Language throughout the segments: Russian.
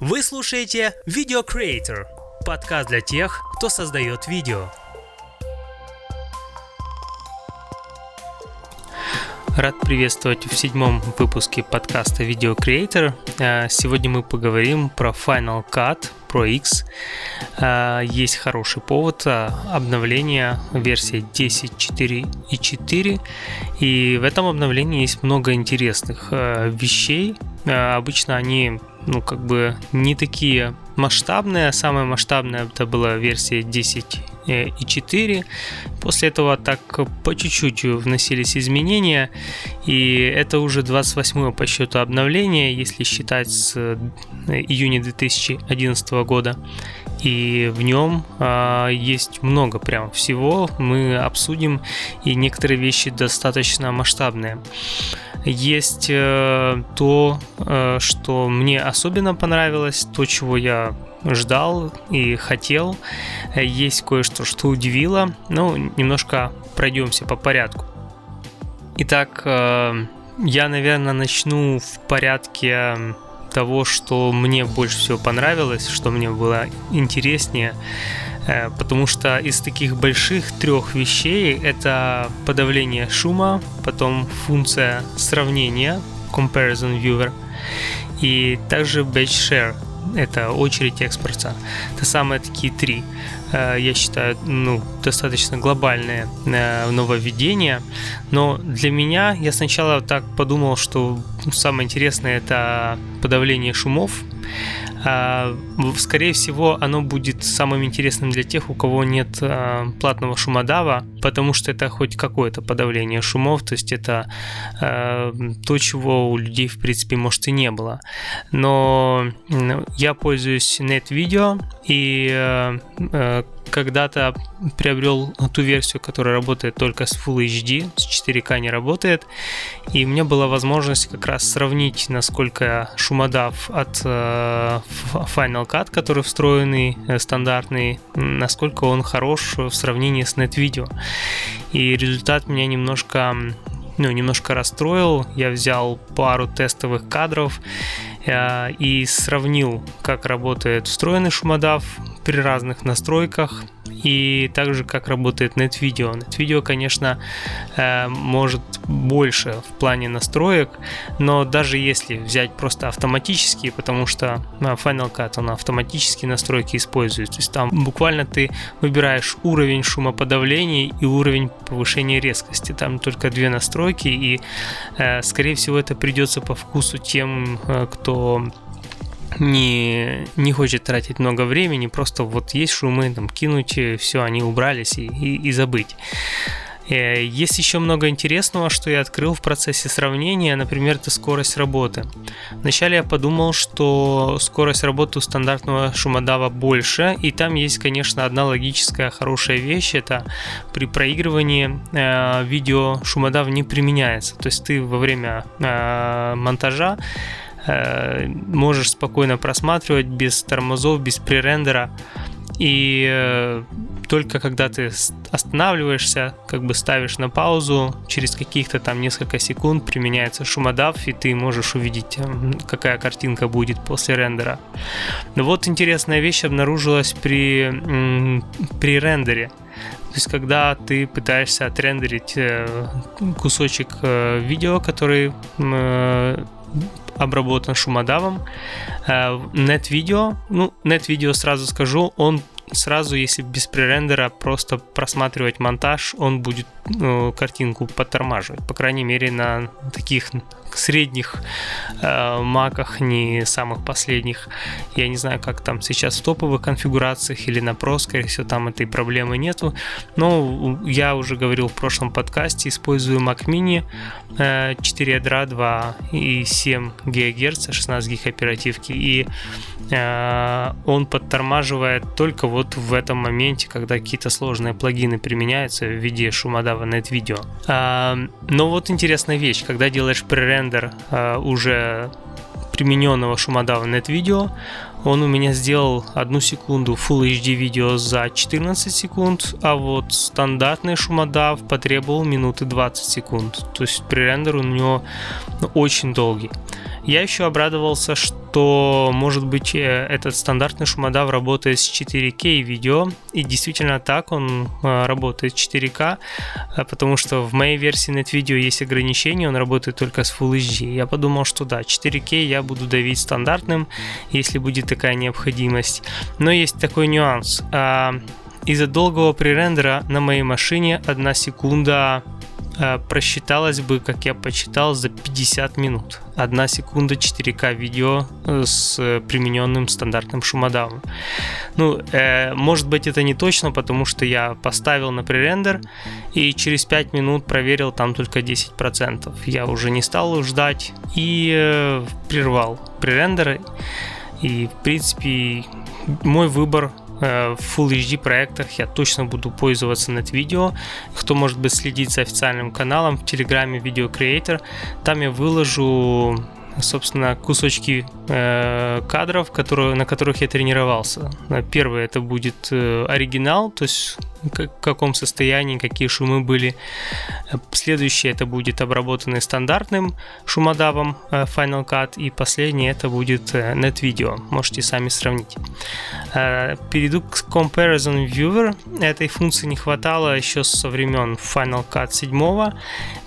Вы слушаете Video Creator, подкаст для тех, кто создает видео. Рад приветствовать в седьмом выпуске подкаста Video Creator. А, сегодня мы поговорим про Final Cut Pro X. А, есть хороший повод а, обновления версии 10.4.4. И в этом обновлении есть много интересных вещей. Обычно они ну, как бы не такие масштабные. Самая масштабная это была версия 10 и 4. После этого так по чуть-чуть вносились изменения, и это уже 28 по счету обновление, если считать с э, июня 2011 года. И в нем а, есть много прям всего, мы обсудим, и некоторые вещи достаточно масштабные. Есть э, то, э, что мне особенно понравилось, то, чего я ждал и хотел. Есть кое-что, что удивило. Ну, немножко пройдемся по порядку. Итак, э, я, наверное, начну в порядке того, что мне больше всего понравилось, что мне было интереснее. Э, потому что из таких больших трех вещей это подавление шума, потом функция сравнения, comparison viewer, и также batch share, это очередь экспорта. Это самые такие три, э, я считаю, ну, достаточно глобальные э, нововведения. Но для меня, я сначала так подумал, что самое интересное это подавление шумов, а, скорее всего, оно будет самым интересным для тех, у кого нет а, платного шумодава, потому что это хоть какое-то подавление шумов, то есть это а, то, чего у людей, в принципе, может и не было. Но я пользуюсь NetVideo, и когда-то приобрел ту версию, которая работает только с Full HD, с 4К не работает, и у меня была возможность как раз сравнить, насколько шумодав от э, Final Cut, который встроенный, э, стандартный, насколько он хорош в сравнении с NetVideo. И результат меня немножко ну, немножко расстроил. Я взял пару тестовых кадров э, и сравнил, как работает встроенный шумодав при разных настройках и также как работает NetVideo. NetVideo, конечно, э, может больше в плане настроек, но даже если взять просто автоматические, потому что э, Final Cut он автоматические настройки использует, то есть там буквально ты выбираешь уровень шумоподавления и уровень повышения резкости, там только две настройки, и э, скорее всего это придется по вкусу тем, кто не, не хочет тратить много времени, просто вот есть шумы, там кинуть, все, они убрались и, и, и забыть. Э, есть еще много интересного, что я открыл в процессе сравнения, например, это скорость работы. Вначале я подумал, что скорость работы у стандартного шумодава больше, и там есть, конечно, одна логическая хорошая вещь, это при проигрывании э, видео шумодав не применяется. То есть ты во время э, монтажа можешь спокойно просматривать без тормозов, без пререндера. И э, только когда ты останавливаешься, как бы ставишь на паузу, через каких-то там несколько секунд применяется шумодав, и ты можешь увидеть, эм, какая картинка будет после рендера. Но вот интересная вещь обнаружилась при, при рендере. То есть, когда ты пытаешься отрендерить э, кусочек видео, который обработан шумодавом. NetVideo, э, ну, NetVideo сразу скажу, он сразу, если без пререндера просто просматривать монтаж, он будет ну, картинку подтормаживать. По крайней мере, на таких средних э, маках, не самых последних. Я не знаю, как там сейчас в топовых конфигурациях или на Pro, скорее всего, там этой проблемы нету. Но я уже говорил в прошлом подкасте, использую Mac Mini э, 4 ядра, 2 и 7 ГГц, 16 гиг оперативки, и э, он подтормаживает только вот в этом моменте, когда какие-то сложные плагины применяются в виде шумодава NetVideo. Э, но вот интересная вещь, когда делаешь пререндер рендер э, уже примененного шумодава NetVideo. Он у меня сделал одну секунду Full HD видео за 14 секунд, а вот стандартный шумодав потребовал минуты 20 секунд. То есть при рендер у него ну, очень долгий. Я еще обрадовался, что то, может быть, э, этот стандартный шумодав работает с 4К видео, и действительно так он э, работает с 4К, э, потому что в моей версии NetVideo есть ограничения, он работает только с Full HD. Я подумал, что да, 4К я буду давить стандартным, если будет такая необходимость. Но есть такой нюанс. А, из-за долгого пререндера на моей машине одна секунда Э, просчиталось бы, как я почитал, за 50 минут. Одна секунда 4К видео э, с примененным стандартным шумодавом. Ну, э, может быть это не точно, потому что я поставил на пререндер и через 5 минут проверил там только 10%. Я уже не стал ждать и э, прервал пререндер. И, в принципе, мой выбор в Full HD проектах я точно буду пользоваться над видео. Кто может быть следить за официальным каналом в Телеграме Video Creator, там я выложу собственно, кусочки э, кадров, которые, на которых я тренировался. Первый это будет э, оригинал, то есть в каком состоянии, какие шумы были. Следующее это будет обработанный стандартным шумодавом э, Final Cut. И последнее это будет э, NetVideo. Можете сами сравнить. Э, перейду к Comparison Viewer. Этой функции не хватало еще со времен Final Cut 7,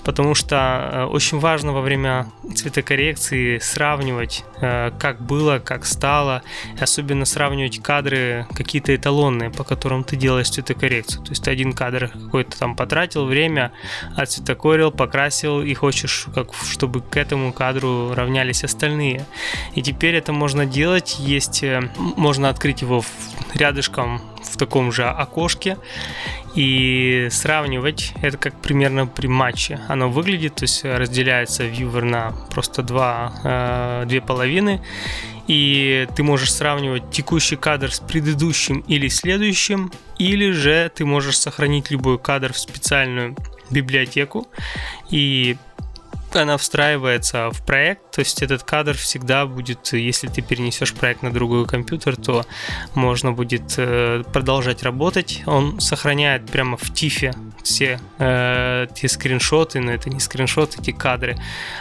потому что очень важно во время цветокоррекции сравнивать, как было, как стало. Особенно сравнивать кадры какие-то эталонные, по которым ты делаешь цветокоррекцию проекцию. То есть ты один кадр какой-то там потратил время, отцветокорил, покрасил и хочешь, как, чтобы к этому кадру равнялись остальные. И теперь это можно делать. Есть, э, можно открыть его рядышком в таком же окошке. И сравнивать это как примерно при матче оно выглядит, то есть разделяется вьювер на просто два, э, две половины, и ты можешь сравнивать текущий кадр с предыдущим или следующим, или же ты можешь сохранить любой кадр в специальную библиотеку. И она встраивается в проект, то есть этот кадр всегда будет, если ты перенесешь проект на другой компьютер, то можно будет э, продолжать работать. Он сохраняет прямо в тифе все э, те скриншоты, но это не скриншоты, эти кадры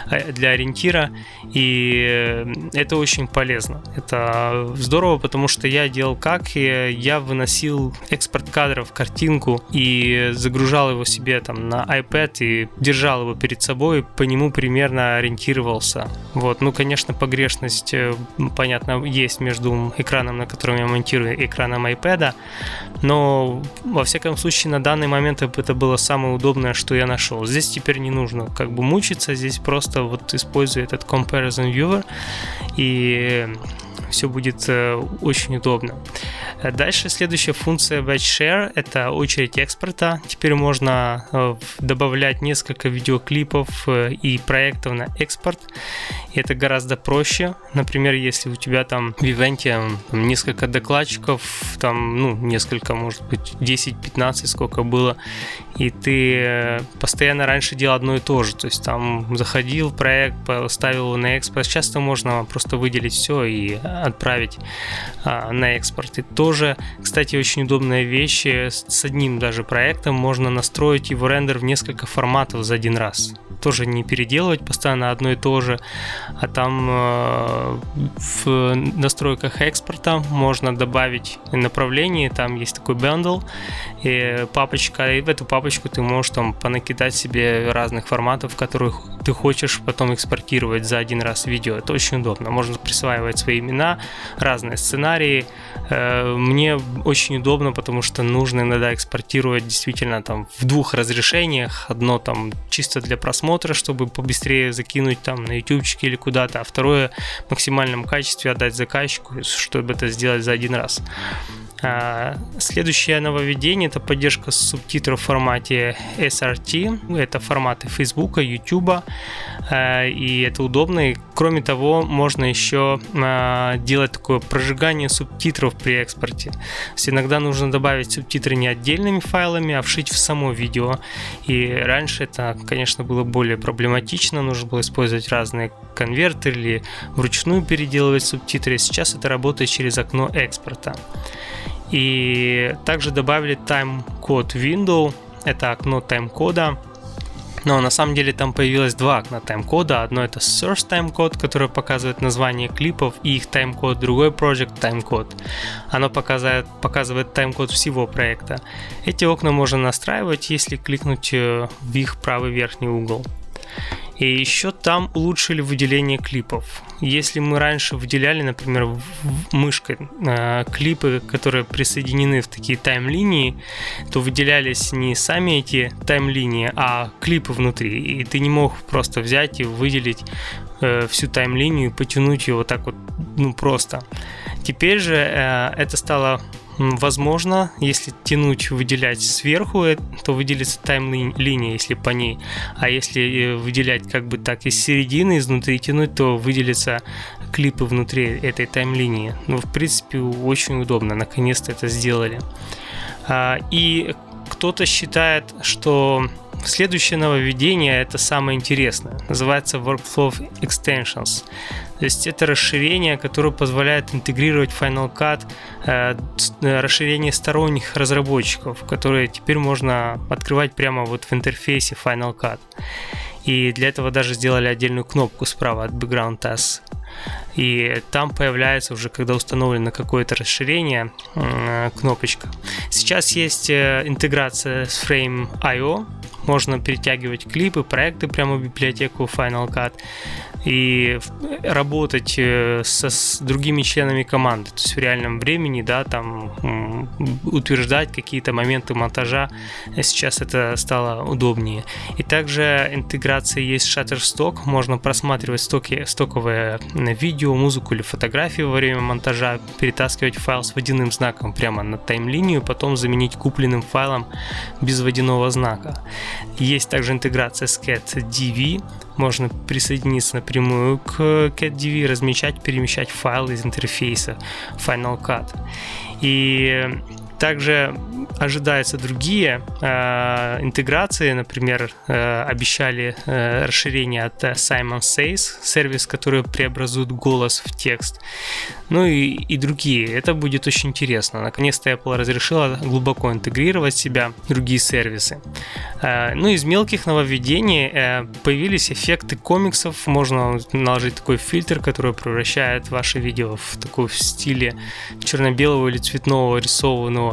э, для ориентира, и э, это очень полезно. Это здорово, потому что я делал как, я выносил экспорт кадров, картинку и загружал его себе там на iPad и держал его перед собой, по нему примерно ориентировался. Вот, ну, конечно, погрешность, э, понятно, есть между экраном, на котором я монтирую, и экраном iPad, но во всяком случае на данный момент это это было самое удобное, что я нашел. Здесь теперь не нужно как бы мучиться, здесь просто вот использую этот Comparison Viewer и все будет э, очень удобно. Дальше следующая функция Batch Share – это очередь экспорта. Теперь можно э, добавлять несколько видеоклипов э, и проектов на экспорт. И это гораздо проще. Например, если у тебя там в ивенте несколько докладчиков, там, ну, несколько, может быть, 10-15, сколько было, и ты постоянно раньше делал одно и то же. То есть там заходил в проект, ставил его на экспорт. Часто можно просто выделить все и отправить а, на экспорт. И тоже, кстати, очень удобная вещь. С одним даже проектом можно настроить его рендер в несколько форматов за один раз. Тоже не переделывать постоянно одно и то же, а там э, в настройках экспорта можно добавить направление, там есть такой бендл, и папочка, и в эту папочку ты можешь там понакидать себе разных форматов, которых ты хочешь потом экспортировать за один раз видео. Это очень удобно. Можно присваивать свои имена, разные сценарии. Э, мне очень удобно, потому что нужно иногда экспортировать действительно там в двух разрешениях. Одно там чисто для просмотра, чтобы побыстрее закинуть там на ютубчик или куда-то, а второе в максимальном качестве отдать заказчику, чтобы это сделать за один раз. А, следующее нововведение – это поддержка субтитров в формате SRT. Это форматы Facebook, YouTube, а, и это удобно. И, кроме того, можно еще а, делать такое прожигание субтитров при экспорте. То есть иногда нужно добавить субтитры не отдельными файлами, а вшить в само видео. И раньше это, конечно, было более проблематично. Нужно было использовать разные конвертеры или вручную переделывать субтитры. Сейчас это работает через окно экспорта. И также добавили timecode window, это окно тайм-кода. Но на самом деле там появилось два окна тайм-кода. Одно это source timecode, который показывает название клипов и их тайм-код. Другой project timecode. Оно показывает, показывает тайм-код всего проекта. Эти окна можно настраивать, если кликнуть э, в их правый верхний угол. И еще там улучшили выделение клипов. Если мы раньше выделяли, например, мышкой э, клипы, которые присоединены в такие тайм-линии, то выделялись не сами эти тайм-линии, а клипы внутри. И ты не мог просто взять и выделить э, всю тайм-линию и потянуть ее вот так вот, ну просто. Теперь же э, это стало Возможно, если тянуть, выделять сверху, э, то выделится тайм-линия, если по ней. А если э, выделять как бы так из середины, изнутри тянуть, то выделятся клипы внутри этой тайм-линии. Ну, в принципе, очень удобно. Наконец-то это сделали. А, и кто-то считает, что следующее нововведение это самое интересное. Называется Workflow Extensions. То есть это расширение, которое позволяет интегрировать Final Cut, э, э, расширение сторонних разработчиков, которые теперь можно открывать прямо вот в интерфейсе Final Cut. И для этого даже сделали отдельную кнопку справа от Background Tasks. И там появляется уже, когда установлено какое-то расширение, кнопочка. Сейчас есть э, интеграция с Frame.io, можно перетягивать клипы, проекты прямо в библиотеку Final Cut и работать э, со, с другими членами команды, то есть в реальном времени, да, там утверждать какие-то моменты монтажа. Сейчас это стало удобнее. И также интеграция есть Shutterstock, можно просматривать стоки, стоковые видео, музыку или фотографии во время монтажа, перетаскивать файл с водяным знаком прямо на тайм-линию, потом заменить купленным файлом без водяного знака. Есть также интеграция с CatDV, можно присоединиться напрямую к CatDV, размечать, перемещать файлы из интерфейса Final Cut. И также ожидаются другие э, интеграции, например, э, обещали э, расширение от Simon Says, сервис, который преобразует голос в текст, ну и, и другие. Это будет очень интересно. Наконец-то Apple разрешила глубоко интегрировать в себя другие сервисы. Э, ну, из мелких нововведений э, появились эффекты комиксов. Можно наложить такой фильтр, который превращает ваше видео в такой в стиле черно-белого или цветного рисованного Э,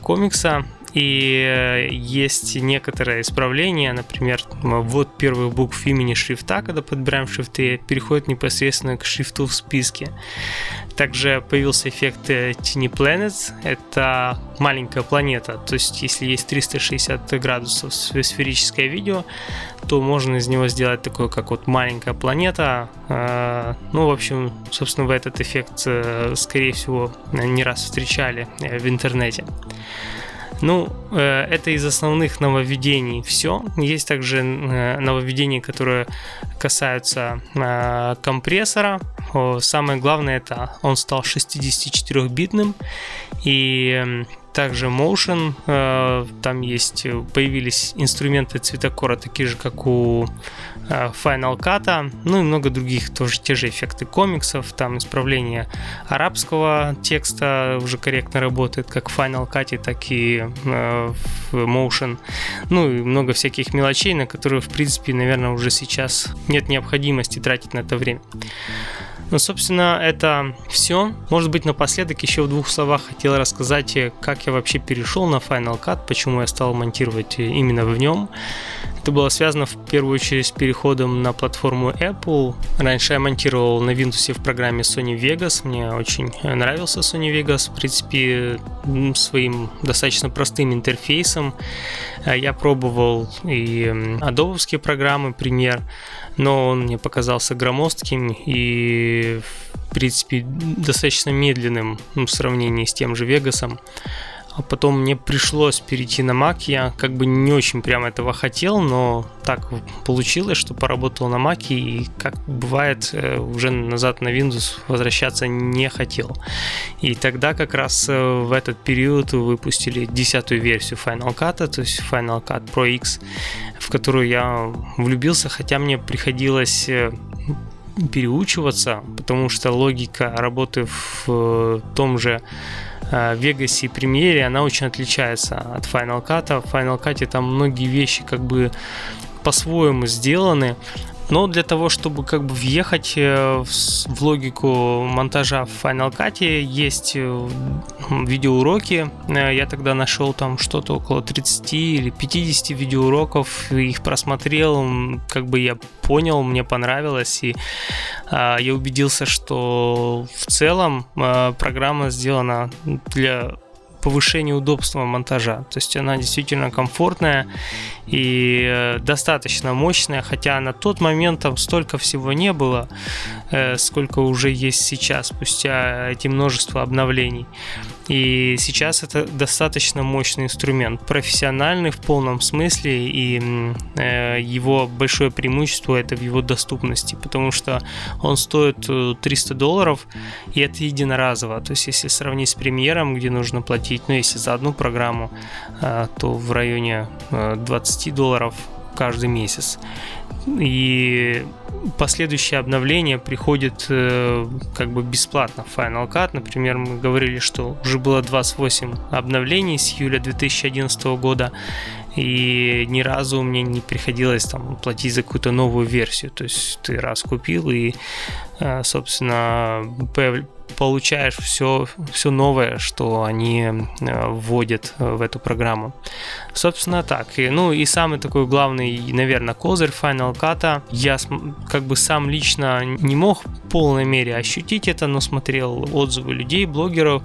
комикса. И э, есть некоторые исправления, например, вот первых букв имени шрифта, когда подбираем шрифты, переходит непосредственно к шрифту в списке. Также появился эффект э, Tiny Planets. Это маленькая планета. То есть, если есть 360 градусов сферическое видео, то можно из него сделать такое, как вот маленькая планета. Ну, в общем, собственно, вы этот эффект, скорее всего, не раз встречали в интернете. Ну, э, это из основных нововведений все. Есть также э, нововведения, которые касаются э, компрессора. Самое главное это он стал 64-битным и также Motion, там есть, появились инструменты цветокора, такие же, как у Final Cut, ну и много других, тоже те же эффекты комиксов, там исправление арабского текста уже корректно работает, как в Final Cut, так и э, в Motion, ну и много всяких мелочей, на которые, в принципе, наверное, уже сейчас нет необходимости тратить на это время. Ну, собственно, это все. Может быть, напоследок еще в двух словах хотел рассказать, как я вообще перешел на Final Cut, почему я стал монтировать именно в нем. Это было связано в первую очередь с переходом на платформу Apple. Раньше я монтировал на Windows в программе Sony Vegas. Мне очень нравился Sony Vegas. В принципе, своим достаточно простым интерфейсом. Я пробовал и адобовские программы, пример, но он мне показался громоздким и, в принципе, достаточно медленным в сравнении с тем же Вегасом а потом мне пришлось перейти на Mac. Я как бы не очень прям этого хотел, но так получилось, что поработал на Mac и, как бывает, э, уже назад на Windows возвращаться не хотел. И тогда как раз э, в этот период выпустили десятую версию Final Cut, то есть Final Cut Pro X, в которую я влюбился, хотя мне приходилось э, переучиваться, потому что логика работы в том же Vegas и Premiere, она очень отличается от Final Cut. В Final Cut там многие вещи как бы по-своему сделаны. Но для того, чтобы как бы въехать э, в логику монтажа в Final Cut, есть э, видеоуроки. Э, я тогда нашел там что-то около 30 или 50 видеоуроков, их просмотрел, как бы я понял, мне понравилось, и я убедился, что в целом программа сделана для повышение удобства монтажа. То есть она действительно комфортная и э, достаточно мощная, хотя на тот момент там столько всего не было, э, сколько уже есть сейчас, спустя эти множество обновлений. И сейчас это достаточно мощный инструмент, профессиональный в полном смысле, и э, его большое преимущество это в его доступности, потому что он стоит 300 э, долларов, и это единоразово. То есть, если сравнить с премьером, где нужно платить, ну, если за одну программу, э, то в районе 20 долларов каждый месяц. И последующее обновление приходит э, как бы бесплатно в Final Cut. Например, мы говорили, что уже было 28 обновлений с июля 2011 года, и ни разу мне не приходилось там платить за какую-то новую версию. То есть ты раз купил и, э, собственно, получаешь все, все новое, что они э, вводят в эту программу. Собственно, так. И, ну и самый такой главный, наверное, козырь Final Cut. Я как бы сам лично не мог в полной мере ощутить это, но смотрел отзывы людей, блогеров.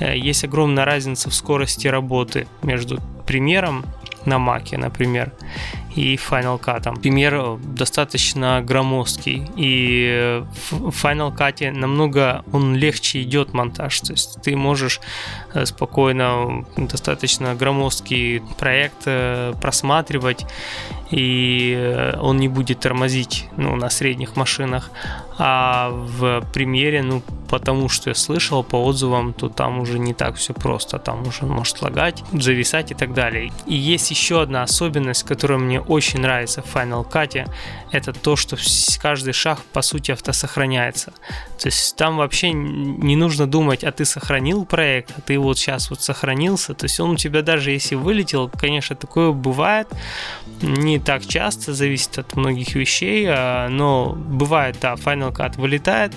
Э, есть огромная разница в скорости работы между примером на Маке, например, и Final Cut. Пример достаточно громоздкий, и в Final Cut намного он легче идет монтаж, то есть ты можешь э, спокойно достаточно громоздкий проект э, просматривать, и э, он не будет тормозить ну, на средних машинах. А в премьере, ну, потому что я слышал по отзывам, то там уже не так все просто. Там уже может лагать, зависать и так далее. И есть еще одна особенность, которая мне очень нравится в Final Cut. Это то, что каждый шаг, по сути, автосохраняется. То есть там вообще не нужно думать, а ты сохранил проект, а ты вот сейчас вот сохранился. То есть он у тебя даже если вылетел, конечно, такое бывает. Не так часто, зависит от многих вещей, а, но бывает, да, Final Cut вылетает,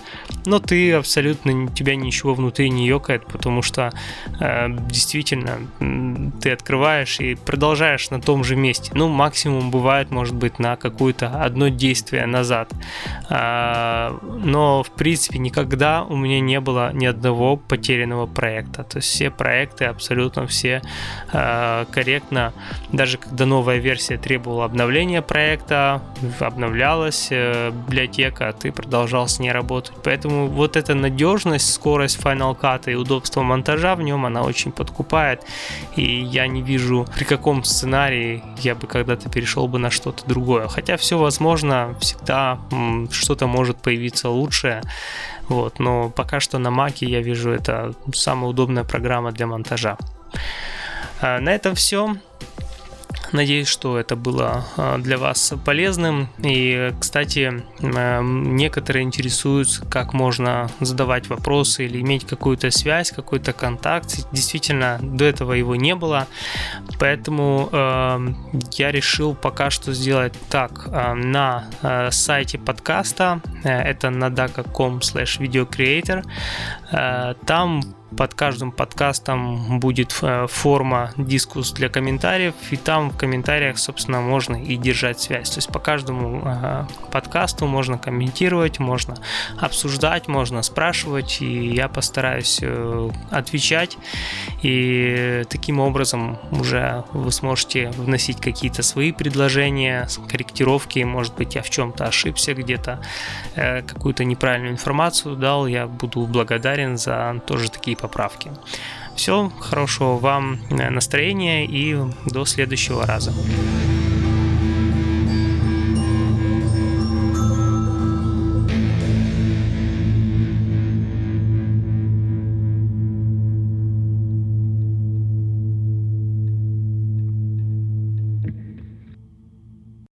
но ты абсолютно, тебя ничего внутри не ёкает, потому что э, действительно ты открываешь и продолжаешь на том же месте. Ну, максимум бывает, может быть, на какое-то одно действие назад. А, но, в принципе, никогда у меня не было ни одного потерянного проекта. То есть все проекты, абсолютно все а, корректно, даже когда новая версия требовала обновления проекта, обновлялась э, библиотека, ты продолжал с ней работать. Поэтому вот эта надежность, скорость Final Cut и удобство монтажа в нем, она очень подкупает. И я не вижу, при каком сценарии я бы когда-то перешел бы на что-то другое. Хотя все возможно, всегда что-то может появиться лучшее. Вот, но пока что на Маке я вижу это самая удобная программа для монтажа. А, на этом все. Надеюсь, что это было а, для вас полезным. И, кстати, а, некоторые интересуются, как можно задавать вопросы или иметь какую-то связь, какой-то контакт. Действительно, до этого его не было. Поэтому э, я решил пока что сделать так. На сайте подкаста, э, это nadaka.com slash videocreator, э, там под каждым подкастом будет э, форма дискус для комментариев, и там в комментариях, собственно, можно и держать связь. То есть по каждому э, подкасту можно комментировать, можно обсуждать, можно спрашивать, и я постараюсь э, отвечать. И таким образом уже вы сможете вносить какие-то свои предложения, корректировки, может быть, я в чем-то ошибся, где-то какую-то неправильную информацию дал, я буду благодарен за тоже такие поправки. Все, хорошего вам настроения и до следующего раза.